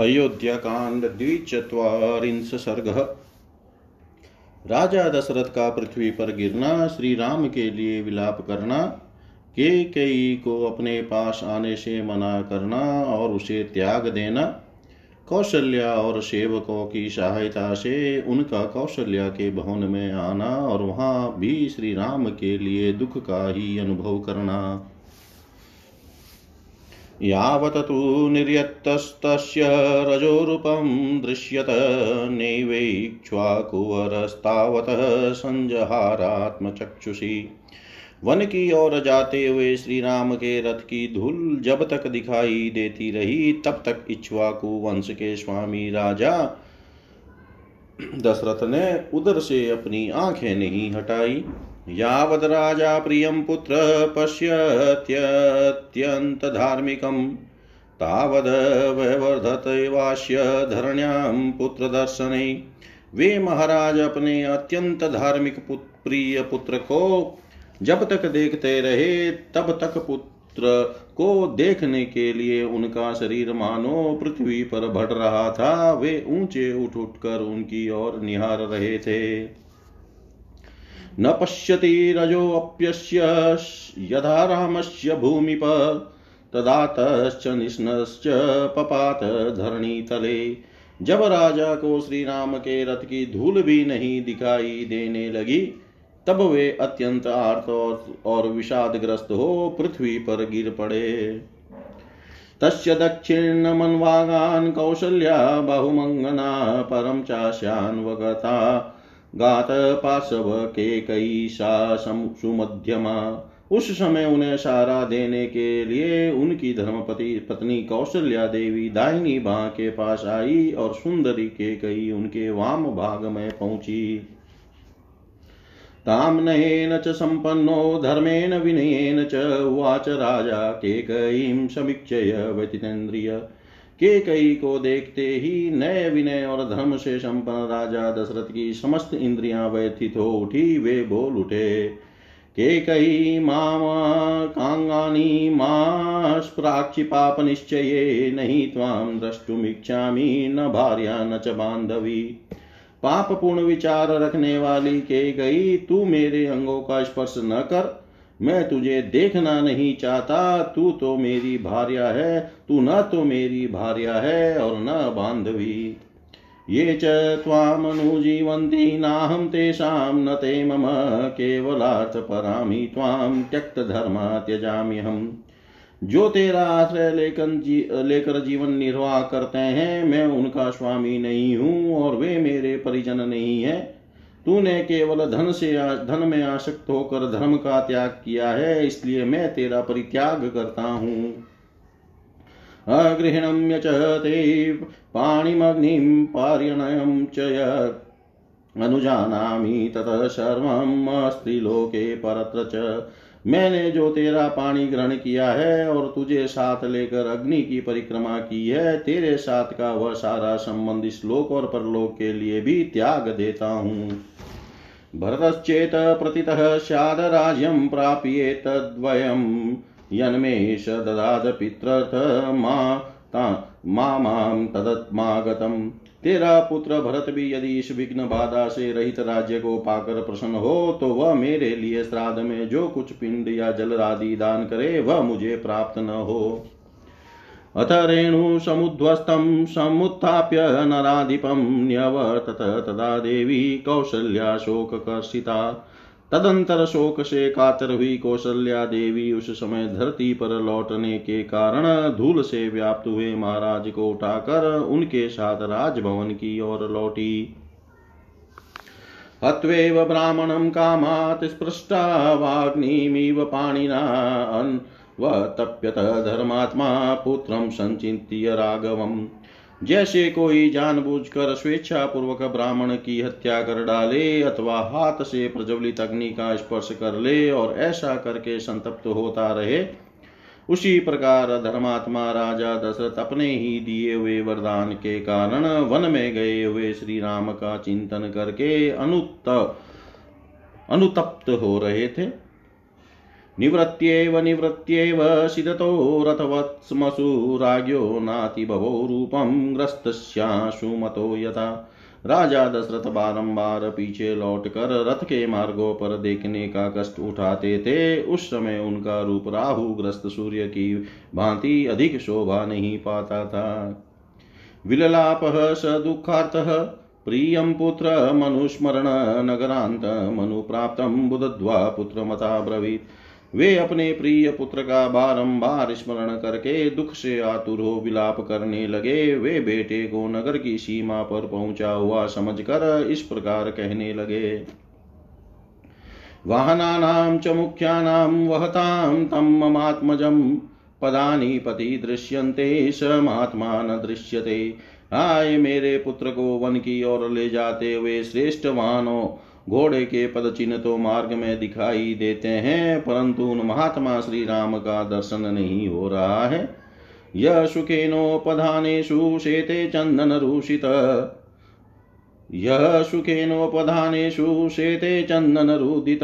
अयोध्याकांड द्विचत्वारिंश सर्ग राजा दशरथ का पृथ्वी पर गिरना श्री राम के लिए विलाप करना, के कई को अपने पास आने से मना करना और उसे त्याग देना, कौशल्या और सेवकों की सहायता से उनका कौशल्या के भवन में आना और वहाँ भी श्री राम के लिए दुख का ही अनुभव करना। यावत् तु निर्यत्तस्तस्य रजोरूपं दृश्यत नैवैक्ष्वाकुवरस्तावतः संजहारात्मचक्षुषी। वन की ओर जाते हुए श्री राम के रथ की धूल जब तक दिखाई देती रही, तब तक इक्ष्वाकु वंश के स्वामी राजा दशरथ ने उधर से अपनी आँखें नहीं हटाई। यावद् राजा प्रियं पुत्र पश्यत्यत्यन्तधार्मिकं। तावद् वैवर्धतैवास्य धरण्यां पुत्रदर्शने। वे महाराज अपने अत्यंत धार्मिक प्रिय पुत्र को जब तक देखते रहे, तब तक पुत्र को देखने के लिए उनका शरीर मानो पृथ्वी पर बढ़ रहा था। वे ऊँचे उठ उठकर उनकी ओर निहार रहे थे। न पश्यति रजोऽप्यस्य यथा रामस्य भूमिप, तदातश्च निष्णश्च पपात धरणीतले जब राजा को श्री राम के रथ की धूल भी नहीं दिखाई देने लगी, तब वे अत्यंत आर्त और विषादग्रस्त हो पृथ्वी पर गिर पड़े। तस्य दक्षिणमन्वागान् कौशल्या बहुमङ्गना परं चास्यान्वगता गात पार्श्व के कई सा सुमध्यमा उस समय उन्हें सारा देने के लिए उनकी धर्मपति, पत्नी कौशल्या देवी दाहिनी बाह के पास आई और सुंदरी के कई उनके वाम भाग में पहुँची। ताम्नयेन च सम्पन्नो धर्मेण विनयेन च उवाच राजा केकयीं समीक्षय व्यतितेन्द्रिय। के कई को देखते ही नए विनय और धर्म से संपन्न राजा दशरथ की समस्त इंद्रियाँ व्यथित हो उठी, वे बोल उठे, के कई माम, कांगानी मास्प्राक्षि पाप निश्चये नहीं ताम द्रष्टुमिच्छामि न भार्या, न च बांधवी। पाप पूर्ण विचार रखने वाली के गई तू मेरे अंगों का स्पर्श न कर मैं तुझे देखना नहीं चाहता तू तो मेरी भार्या है तू न तो मेरी भार्या है और न बांधवी। ये च त्वामनुजीवन्ति नाहं तेषां न ते मम केवलार्थपरामि त्वां त्यक्तधर्मा त्यजाम्यहम् जो तेरा आश्रय लेकर जी, लेकर जीवन निर्वाह करते हैं मैं उनका स्वामी नहीं हूँ और वे मेरे परिजन नहीं है। तूने केवल धन से धन में आसक्त होकर धर्म का त्याग किया है, इसलिए मैं तेरा परित्याग करता हूँ। अगृहणम यच ते पाणिमग्निं पार्यणयं च अनुजानामि ततः सर्वमस्त्रिलोके परत्र च। मैंने जो तेरा पानी ग्रहण किया है और तुझे साथ लेकर अग्नि की परिक्रमा की है, तेरे साथ का वह सारा संबंध इस लोक और परलोक के लिए भी त्याग देता हूँ। भरतश्चेत प्रतितः स्याद राज्यं प्राप्येतद्वयं यन्मेष ददाद पित्रर्थ मा माँ तदत्मागतम्। तेरा पुत्र भरत भी यदि इस विघ्न बाधा से रहित राज्य को पाकर प्रसन्न हो तो वह मेरे लिए श्राद्ध में जो कुछ पिंड या जल आदि दान करे, वह मुझे प्राप्त न हो। अथ रेणु समुध्वस्तं समुत्थाप्य नराधिपं न्यवर्तत तदा देवी कौशल्या शोक शोककर्षिता। तदंतर शोक से कातर हुई कौशल्या देवी उस समय धरती पर लौटने के कारण धूल से व्याप्त हुए महाराज को उठाकर उनके साथ राजभवन की ओर लौटी। हत्वेव ब्राह्मणं कामात् स्पृष्टा, वाग्निमिव पाणिना वतप्यत धर्मात्मा पुत्रं संचिन्त्य राघवम्। जैसे कोई जानबूझकर स्वेच्छा पूर्वक ब्राह्मण की हत्या कर डाले अथवा हाथ से प्रज्वलित अग्नि का स्पर्श कर ले और ऐसा करके संतप्त होता रहे, उसी प्रकार धर्मात्मा राजा दशरथ अपने ही दिए हुए वरदान के कारण वन में गए हुए श्री राम का चिंतन करके अनुत अनुतप्त हो रहे थे। निवृत्त्येव निवृत्त्येव सिदतो रथवत्स्मसु राज्ञो नातिभवो रूपं ग्रस्तस्याशु मतो यथा। राजा दशरथ बारंबार पीछे लौटकर रथ के मार्गों पर देखने का कष्ट उठाते थे। उस समय उनका रूप राहु ग्रस्त सूर्य की भांति अधिक शोभा नहीं पाता था। विललाप स दुखार्थ, प्रियं पुत्र मनुस्मरण नगरांत मनु प्राप्त बुधद्वा पुत्रमता ब्रवीत। वे अपने प्रिय पुत्र का बारंबार स्मरण करके दुख से आतुर हो विलाप करने लगे। वे बेटे को नगर की सीमा पर पहुँचा हुआ समझकर इस प्रकार कहने लगे। वाहनानां च मुख्यानां वहतां तं ममात्मजं। पदानि पति दृश्यन्ते स महात्मा न दृश्यते। आय मेरे पुत्र को वन की ओर ले जाते हुए श्रेष्ठ वाहनों घोड़े के पद चिन्ह तो मार्ग में दिखाई देते हैं, परंतु उन महात्मा श्री राम का दर्शन नहीं हो रहा है। यह सुखेनोपधानेषु शेते चंदन रूषित। यह सुखेनोपधानेषु शेते चंदन रुदित।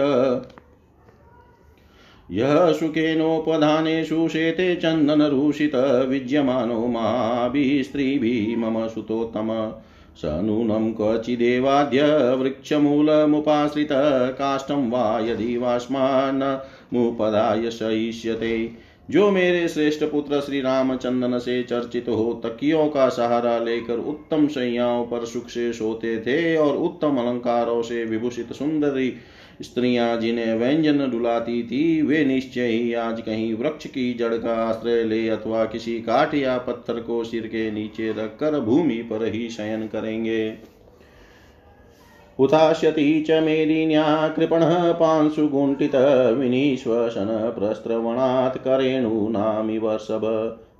यः सुखेनोपधानेषु शेते चंदन चन्दनरूषित माभिः स्त्रीभिः मम सुतोत्तम। स नूनं क्वचिदेवाद्य वृक्षमूलमुपाश्रित काष्ठं वा यदि वास्मान्मुपदाय शयिष्यते। जो मेरे श्रेष्ठ पुत्र श्री रामचंदन से चर्चित हो, तकियों का सहारा लेकर उत्तम शैयाओं पर सुख से सोते थे और उत्तम अलंकारों से विभूषित सुंदरी स्त्रियाँ जिन्हें व्यंजन डुलाती थी, वे निश्चय ही आज कहीं वृक्ष की जड़ का आश्रय ले अथवा किसी काठ या पत्थर को सिर के नीचे रखकर भूमि पर ही शयन करेंगे। उताश्यति च मेदिन्या कृपणः पांशुगुण्ठितविनीश्वसन प्रस्त्रवणात् करेणूनामिव सब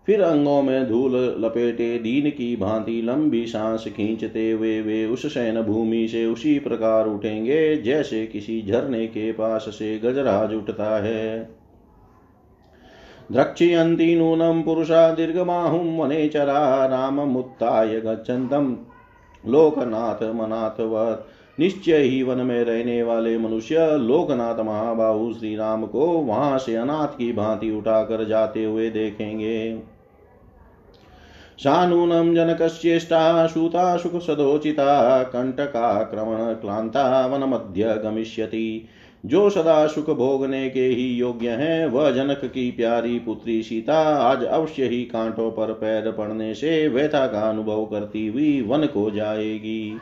फिर अंगों में धूल लपेटे, दीन की भांति लंबी सांस खींचते हुए वे उस शयन भूमि से उसी प्रकार उठेंगे, जैसे किसी झरने के पास से गजराज उठता है। द्रक्ष्यन्ति नूनं पुरुषा दीर्घबाहुं वनेचरा राममुत्थाय गच्छन्तं। लोकनाथ मनाथवत् निश्चय ही वन में रहने वाले मनुष्य लोकनाथ महाबाहु श्री राम को वहाँ से अनाथ की भांति उठाकर जाते हुए देखेंगे। शानूनं जनकस्येष्टा सूता सुखसदोचिता कण्टकाक्रमणक्लान्ता वनमध्य गमिष्यति। जो सदा सुख भोगने के ही योग्य है, वह जनक की प्यारी पुत्री सीता आज अवश्य ही कांटों पर पैर पड़ने से व्यथा का अनुभव करती हुई वन को जाएगी।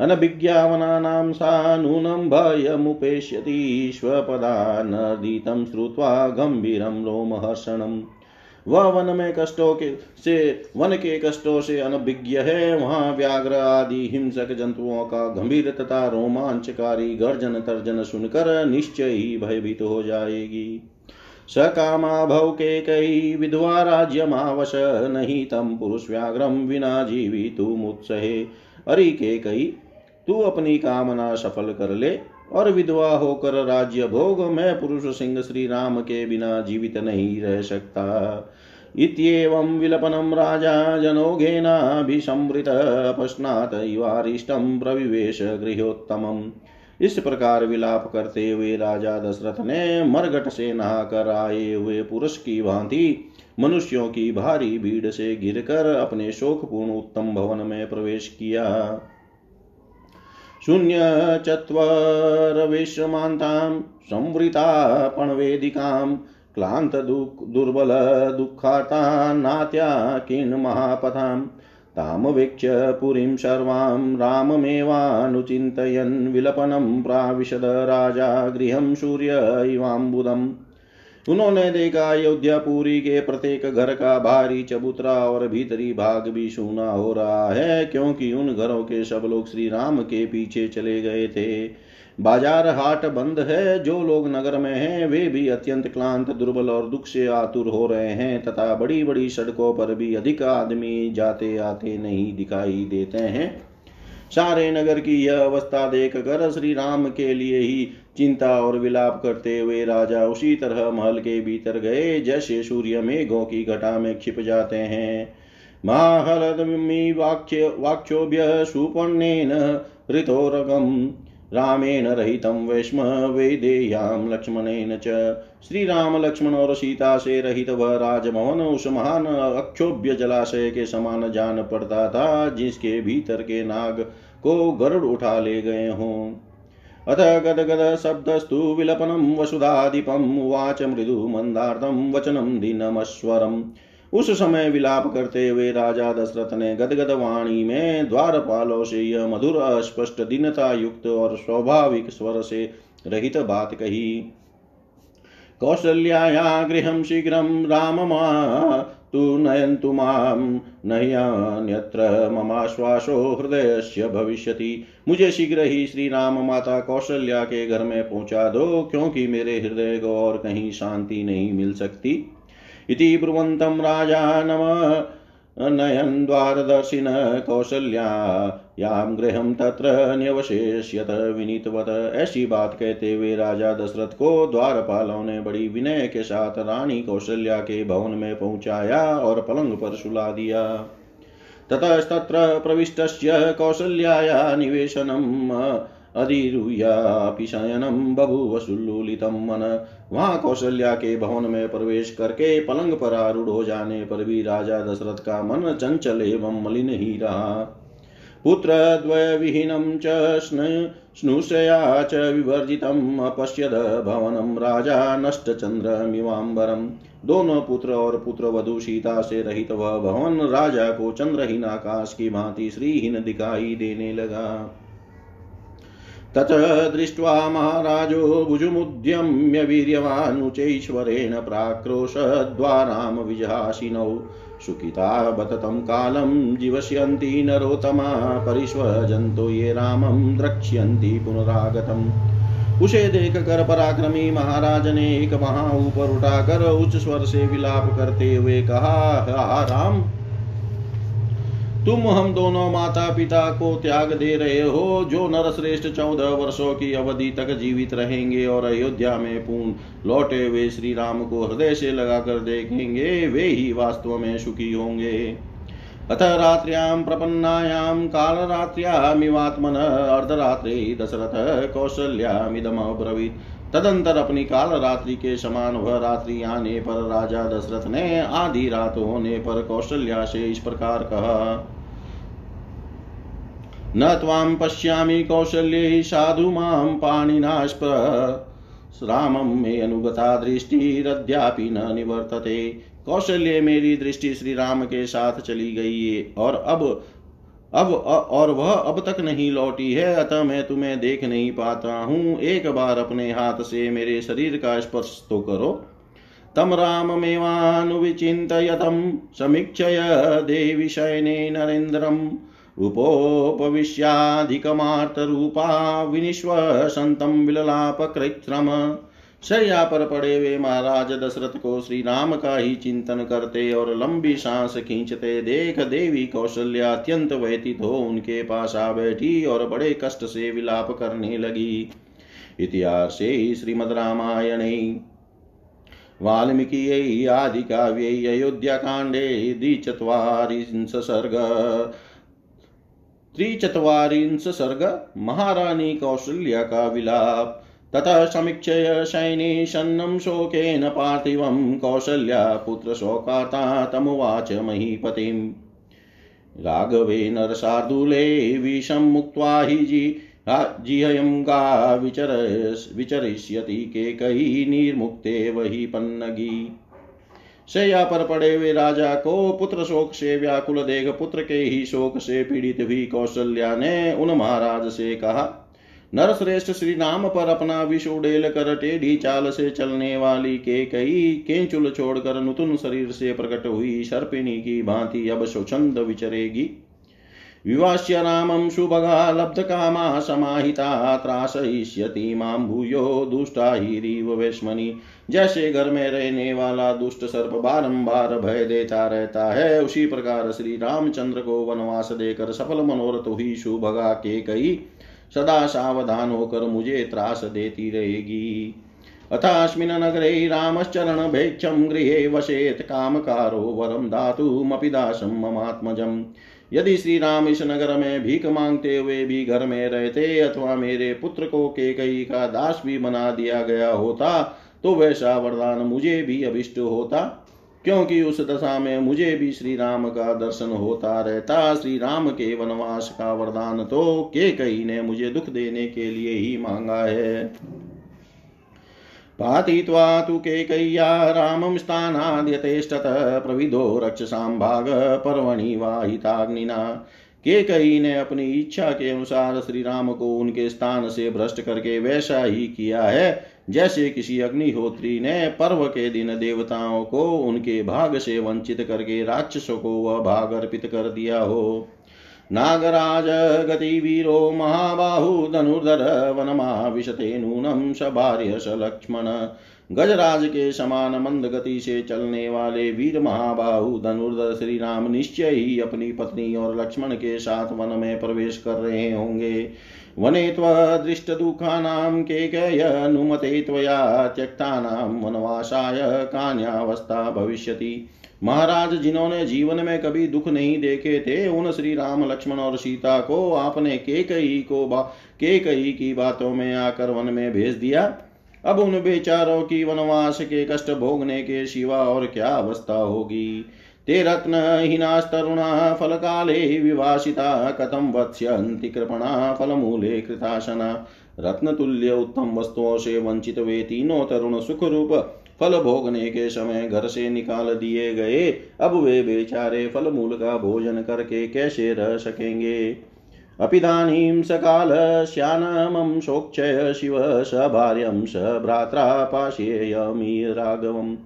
अनभिज्ञावनानां सा नूनं भयमुपेष्यति, स्वपदानर्दितं श्रुत्वा गम्भीरं लोमहर्षणम्। वह वन में कष्टों के से, वन के कष्टों से अनभिज्ञ है। वहाँ व्याघ्र आदि हिंसक जंतुओं का गंभीर तथा रोमांचकारी गर्जन तर्जन सुनकर निश्चय ही भयभीत हो जाएगी। सकामा भव के कई विधवा राज्य राज्यमावश नहीं तम पुरुष व्याघ्रम विना जीवी तू मुत्सहे। अरि के कई, तू अपनी कामना सफल कर ले और विधवा होकर राज्य भोग में पुरुष सिंह श्री राम के बिना जीवित नहीं रह सकता। इत्येवं विलपनं राजा जनोघेनाभिसंवृत अपस्नात् युवारिष्टं प्रविवेश गृहोत्तमम्। इस प्रकार विलाप करते हुए राजा दशरथ ने मरघट से नहाकर आए हुए पुरुष की भांति मनुष्यों की भारी भीड़ से गिरकर अपने शोकपूर्ण उत्तम भवन में प्रवेश किया। शून्यचत्वरविश्रमान्तां संवृतापणवेदिकां क्लान्तदुर्बलदुःखार्तान्नात्या किन्महापथां तामवीक्ष्य पुरीं सर्वां राममेवानुचिन्तयन् विलपनं प्राविशद राजा गृहं सूर्य इवाम्बुदम्। उन्होंने देखा अयोध्यापुरी के प्रत्येक घर का भारी चबूतरा और भीतरी भाग भी सूना हो रहा है, क्योंकि उन घरों के सब लोग श्री राम के पीछे चले गए थे। बाज़ार हाट बंद है, जो लोग नगर में हैं, वे भी अत्यंत क्लांत, दुर्बल और दुख से आतुर हो रहे हैं, तथा बड़ी बड़ी सड़कों पर भी अधिक आदमी जाते आते नहीं दिखाई देते हैं। सारे नगर की यह अवस्था देख कर श्री राम के लिए ही चिंता और विलाप करते हुए राजा उसी तरह महल के भीतर गए, जैसे सूर्य मेघों की घटा में छिप जाते हैं। महारदमी वाक्य वाक्योभ्य सुपर्णेन ऋतोरगम। रामेण रहितं वैष्म वेदेयां लक्ष्मणेन च। लक्ष्मण और सीता से रहित वह राजभवन, उस महान अक्षोभ्य जलाशय के समान जान पड़ता था, जिसके भीतर के नाग को गरुड़ उठा ले गए हों। अथ गदगद शब्दस्तु विलपनं वसुधाधिपम् उवाच मृदु मन्दार्दं वचनं दीनमश्वरम्। उस समय विलाप करते हुए राजा दशरथ ने गदगद वाणी में द्वारपालों से यह मधुर, अस्पष्ट दीनता युक्त और स्वाभाविक स्वर से रहित बात कही। कौशल्याया गृहं शीघ्रं राममा तु नयन्तु माँ नह्यन्यत्र ममाश्वासो हृदयस्य भविष्यति। मुझे शीघ्र ही श्री राम माता कौशल्या के घर में पहुँचा दो, क्योंकि मेरे हृदय को और कहीं शांति नहीं मिल सकती। इति ब्रुवन्तं राजा नम। नयन् द्वारदर्शिन कौशल्यायां गृहं तत्र न्यवशेष्यत विनीतवत। ऐसी बात कहते हुए राजा दशरथ को द्वारपालों ने बड़ी विनय के साथ रानी कौशल्या के भवन में पहुँचाया और पलंग पर सुला दिया। ततस्तत्र प्रविष्टस्य कौशल्याया निवेशनम्। अधिरुह्यापि शयनं बभूव मन। वहाँ कौशल्या के भवन में प्रवेश करके पलंग पर आरूढ़ हो जाने पर भी राजा दशरथ का मन चंचल एवं मलिन ही रहा। पुत्र विहीनं च स्नुषया च विवर्जितम् अपश्यद भवनं। राजा नष्टचन्द्रमिवाम्बरम् दोनों पुत्र और पुत्र वधु सीता से रहित वह भवन राजा को चंद्रहीन आकाश की भांति श्रीहीन दिखाई देने लगा। तत दृष्ट्वा महाराजो भुजमुद्यम्य वीर्यवानुचैश्वरेण प्राक्रोशद्वारां विजहासिनौ सुखिता बततं कालं जीवस्यन्ति नरोत्तमा, परिष्वजन्तो ये रामं द्रक्ष्यन्ति पुनरागतम्। उसे देख कर पराक्रमी महाराज ने एक महा ऊपर उठाकर उच्च स्वर से विलाप करते हुए कहा राम तुम हम दोनों माता पिता को त्याग दे रहे हो, जो नरश्रेष्ठ चौदह वर्षों की अवधि तक जीवित रहेंगे और अयोध्या में पूर्ण लौटे हुए श्री राम को हृदय से लगाकर देखेंगे, वे ही वास्तव में सुखी होंगे। अथ रात्र्यां प्रपन्नायां, कालरात्र्यामिवात्मन, अर्धरात्रे दशरथ कौशल्यामिदमब्रवीत्। तदंतर अपनी काल रात्रि के समान वह रात्रि आने पर राजा दशरथ ने आधी रात होने पर कौशल्या से इस प्रकार कहा, न तां पश्यामि कौशल्ये साधु माँ पाणिनास्प रामं मे अनुगता दृष्टि दृष्टिरद्यापि न निवर्तते। कौशल्य मेरी दृष्टि श्री राम के साथ चली गई है और अब अब और वह अब तक नहीं लौटी है, अतः मैं तुम्हें देख नहीं पाता हूँ। एक बार अपने हाथ से मेरे शरीर का स्पर्श तो करो। तम राम राममेवानुविचिन्तयतं समीक्षय देवी शयने नरेन्द्रम्। उपोपविश्याधिकमार्तरूपा विनिश्वसन्तं विललापकृत्रम। शैया पर पड़े हुए महाराज दशरथ को श्री राम का ही चिंतन करते और लंबी सांस खींचते, देख देवी कौशल्या अत्यंत व्यतीत हो उनके पास आ बैठी और बड़े कष्ट से विलाप करने लगी। इतिहास श्रीमद रामायण। वाल्मीकि आदि काव्य अयोध्या कांडे द्विचत्वारिंश सर्ग। त्रिचत्वारिंश सर्ग, महारानी कौशल्या का विलाप। ततः समीक्षय सैनी शन्नं शोकेन पार्थिवं कौसल्या पुत्रशोकाता तमुवाच महीपतिम्। राघवे नरशार्दूले विषं मुक्त्वा हि जी जिहयं गा विचर विचरिष्यति केकयी निर्मुक्ते वही पन्नगी। शैया पर पड़े हुए राजा को पुत्र शोक से व्याकुल देख पुत्र के ही शोक से पीड़ित हुई कौशल्या ने उन महाराज से कहा नरश्रेष्ठ श्री राम पर अपना विष उड़ेल कर टेढ़ी चाल से चलने वाली के कई केंचुल छोड़कर नूतन शरीर से प्रकट हुई सर्पिणी की भांति अब स्वच्छंद विचरेगी। विवास्य रामं शुभगा लब्धकामा समाहिता त्रासयिष्यति माँ भूयो दुष्टा हीरीव वेश्मनि। जैसे घर में रहने वाला दुष्ट सर्प बारंबार भय देता रहता है, उसी प्रकार श्री रामचंद्र को वनवास देकर सफल मनोरथ हुई शुभगा के कई सदा सावधान होकर मुझे त्रास देती रहेगी। अथास्मिन् नगरे रामश्चरणभेक्षं गृहे वशेत् कामकारो वरं दातुमपि दासं ममात्मजम् यदि श्री राम इस नगर में भीख मांगते हुए भी घर में रहते अथवा मेरे पुत्र को केकई का दास भी बना दिया गया होता तो वैसा वरदान मुझे भी अभिष्ट होता। क्योंकि उस दशा में मुझे भी श्री राम का दर्शन होता रहता। श्री राम के वनवास का वरदान तो के कई ने मुझे दुख देने के लिए ही मांगा है। पातित्वा तु केकय्या रामं स्थानाद्यतेष्टतः प्रविधो रक्षसां भाग पर्वणि वाहिताग्निना। केकई ने अपनी इच्छा के अनुसार श्री राम को उनके स्थान से भ्रष्ट करके वैसा ही किया है, जैसे किसी अग्निहोत्री ने पर्व के दिन देवताओं को उनके भाग से वंचित करके राक्षसों को वह भाग अर्पित कर दिया हो। नागराज, गतिवीरो, महाबाहु, धनुर्धर, वनमाविशते, नूनं स भार्य स लक्ष्मण गजराज के समान मंद गति से चलने वाले वीर महाबाहु धनुर्धर श्री राम निश्चय ही अपनी पत्नी और लक्ष्मण के साथ वन में प्रवेश कर रहे होंगे। वने त्वदृष्टदुःखानां केकयनुमते त्वया त्यक्तानां वनवासाय कान्यावस्था भविष्यति। महाराज, जिन्होंने जीवन में कभी दुख नहीं देखे थे, उन श्री राम लक्ष्मण और सीता को आपने केकई को बा केकई की बातों में आकर वन में भेज दिया। अब उन बेचारों की वनवास के कष्ट भोगने के सिवा और क्या अवस्था होगी? ते रत्नहीनास्तरुणा फलकाले, विवासिता कथम वत्स्यन्ति, कृपणा, फलमूले कृताशना रत्नतुल्य उत्तम वस्तुओं से वंचित वे तीनों तरुण सुख रूप फल भोगने के समय घर से निकाल दिए गए। अब वे बेचारे फल मूल का भोजन करके कैसे रह सकेंगे? अपिदानीं सकालश्यानमं शोक्षय शिव स भार्यं स भ्रात्रा पाशेयमी राघवम्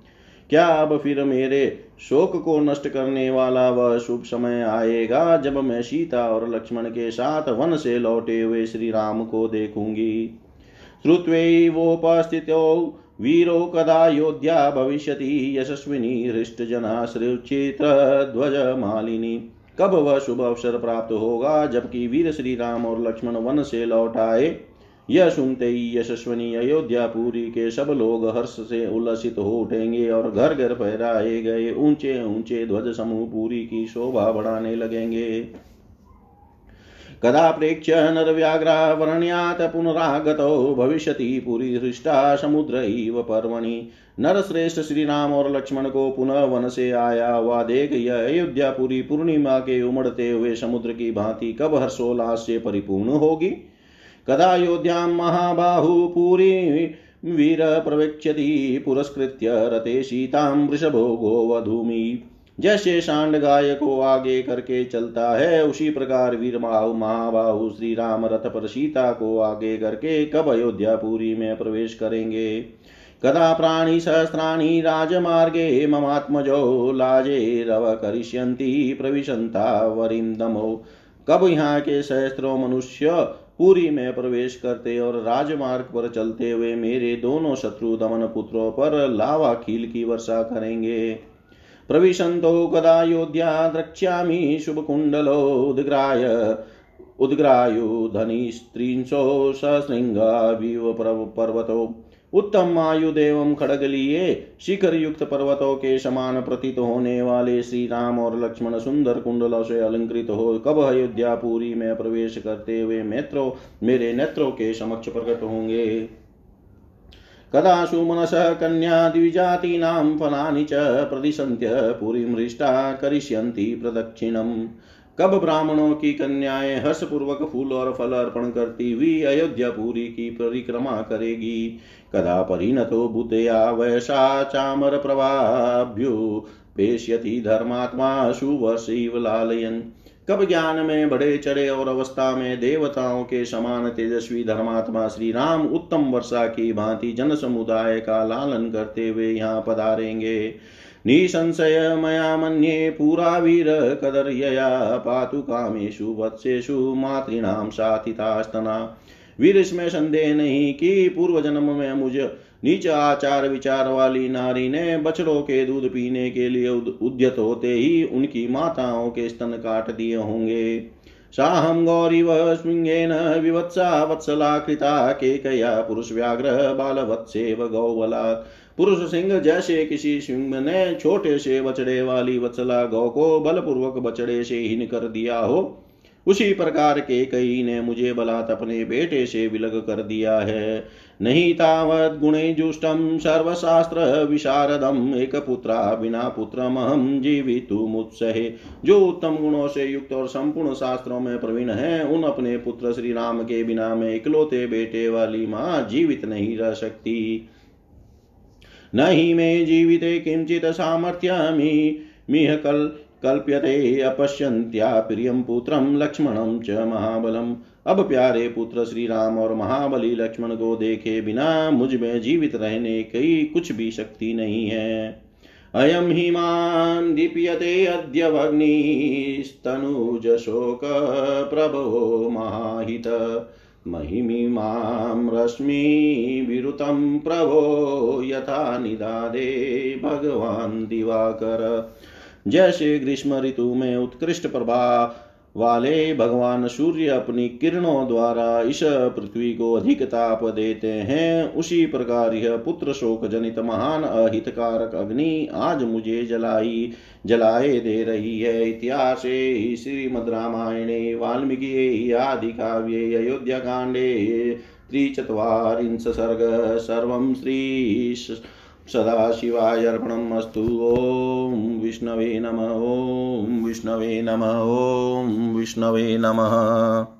क्या अब फिर मेरे शोक को नष्ट करने वाला वह शुभ समय आएगा जब मैं सीता और लक्ष्मण के साथ वन से लौटे हुए श्री राम को देखूँगी। श्रुत्वोपस्थितो वीरो कदा योध्या भविष्यति यशस्विनी हृष्टजना ध्वज मालिनी कब वह शुभ अवसर प्राप्त होगा? जबकि वीर श्री राम और लक्ष्मण वन से लौट आए। यह सुनते ही यशस्वनी अयोध्या अयोध्यापुरी के सब लोग हर्ष से उल्लसित हो उठेंगे और घर घर फहराए गए ऊँचे ऊँचे ध्वज समूह पूरी की शोभा बढ़ाने लगेंगे। कदा प्रेक्ष्य नरव्याघ्रा वर्ण्यात् पुनरागतो भविष्यति पुरी हृष्टा समुद्र इव पर्वणि। नरश्रेष्ठ श्री राम और लक्ष्मण को पुनः वन से आया, हुआ देख यह अयोध्यापुरी पूर्णिमा के उमड़ते हुए समुद्र की भांति कब हर्षोल्लास से परिपूर्ण होगी? कदा अयोध्या महाबाहु पूरी वीर प्रवेक्षति पुरस्कृत्य रते सीतां वृषभो गोवधूमि। जैसे सांड गाय को आगे करके चलता है, उसी प्रकार वीर महाबाहु श्री राम रथ पर सीता को आगे करके कब अयोध्यापुरी में प्रवेश करेंगे। कदा प्राणी सहस्राणि राजमार्गे ममात्मजो लाजे रव करिष्यन्ति प्रविशन्ता वरिन्दमो। कब यहाँ के सहस्त्रों मनुष्य पूरी में प्रवेश करते और राजमार्ग पर चलते हुए मेरे दोनों शत्रु दमन पुत्रों पर लावा खील की वर्षा करेंगे। प्रविशन्तो कदायोध्या द्रक्ष्यामि शुभकुण्डलोद्ग्राय उद्ग्रायुधनिस्त्रिंशो सशृङ्गाविव पर्वतो उत्तम आयुदेव खड़ग लिए शिखर युक्त पर्वतों के समान प्रतीत होने वाले श्री राम और लक्ष्मण सुंदर कुंडलों से अलंकृत हो कब अयोध्यापुरी में प्रवेश करते हुए मेत्रो, मेरे नेत्रों के समक्ष प्रकट होंगे। कदा सुमनसः कन्या द्विजातीनां फलानि च प्रदिशन्त्य पुरीमृष्टा करिष्यन्ति प्रदक्षिणम्। कब ब्राह्मणों की कन्याएँ हर्ष पूर्वक फूल और फल अर्पण करती हुई अयोध्यापुरी की परिक्रमा करेगी। कदा परिणतो बुद्धया वैसा चामर प्रभाभ्यु पेश्यति धर्मात्मा सुवर्षिव लालयन् कब ज्ञान में बड़े चढ़े और अवस्था में देवताओं के समान तेजस्वी धर्मात्मा श्री राम उत्तम वर्षा की भांति जन समुदाय का लालन करते हुए यहाँ पधारेंगे। निसंशय मया मन्ये पूरा वीर कदर्यया पातु कामेशु वत्सेषु मातृणाम साथितास्तना वीर इसमें संदेह नहीं कि पूर्व जन्म में मुझे नीच आचार विचार वाली नारी ने बछड़ों के दूध पीने के लिए उद्यत होते ही उनकी माताओं के स्तन काट दिए होंगे। साहं गौरीव स्मिङ्गेन विवत्सा वत्सला कृता केकया पुरुषव्याघ्र बालवत्सेव गौबलात् पुरुष सिंह जैसे किसी सिंह ने छोटे से बछड़े वाली वत्सला गौ को बलपूर्वक बछड़े से हीन कर दिया हो। उसी प्रकार के कई ने मुझे बलात् अपने बेटे से विलग कर दिया है। नहीं तावत गुणे जुष्टम सर्वशास्त्र विशारदम एक पुत्रा बिना पुत्रमहम जीवितुमुत्सहे जो उत्तम गुणों से युक्त और संपूर्ण शास्त्रों में प्रवीण है, उन अपने पुत्र श्री राम के बिना में इकलौते बेटे वाली माँ जीवित नहीं रह सकती। न ही मे जीविते किंचित सामर्थ्यमी। मिह कल कल्प्यते अपश्यन्त्या प्रियं पुत्रं लक्ष्मणं च महाबलम्। अब प्यारे पुत्र श्री राम और महाबली लक्ष्मण को देखे बिना मुझमें जीवित रहने की कुछ भी शक्ति नहीं है। अयम ही माँ दीप्यते अद्य शोक प्रभो माहित। महिमीमां रश्मिविरुतं प्रभो यथा निदादे भगवान् दिवाकर। जैसे ग्रीष्म ऋतु में उत्कृष्ट प्रभा वाले भगवान सूर्य अपनी किरणों द्वारा इस पृथ्वी को अधिक ताप देते हैं। उसी प्रकार यह पुत्र शोक जनित महान अहितकारक अग्नि आज मुझे जलाई, जलाए दे रही है। इतिहास श्रीमद रामायणे, वाल्मीकि आदि काव्ये, अयोध्या कांडे, त्रिचत्वारिंश सर्ग, सर्व श्री सदाशिवाय अर्पणम् अस्तु। ॐ विष्णवे नम। ॐ विष्णवे नम। ॐ विष्णवे नमः।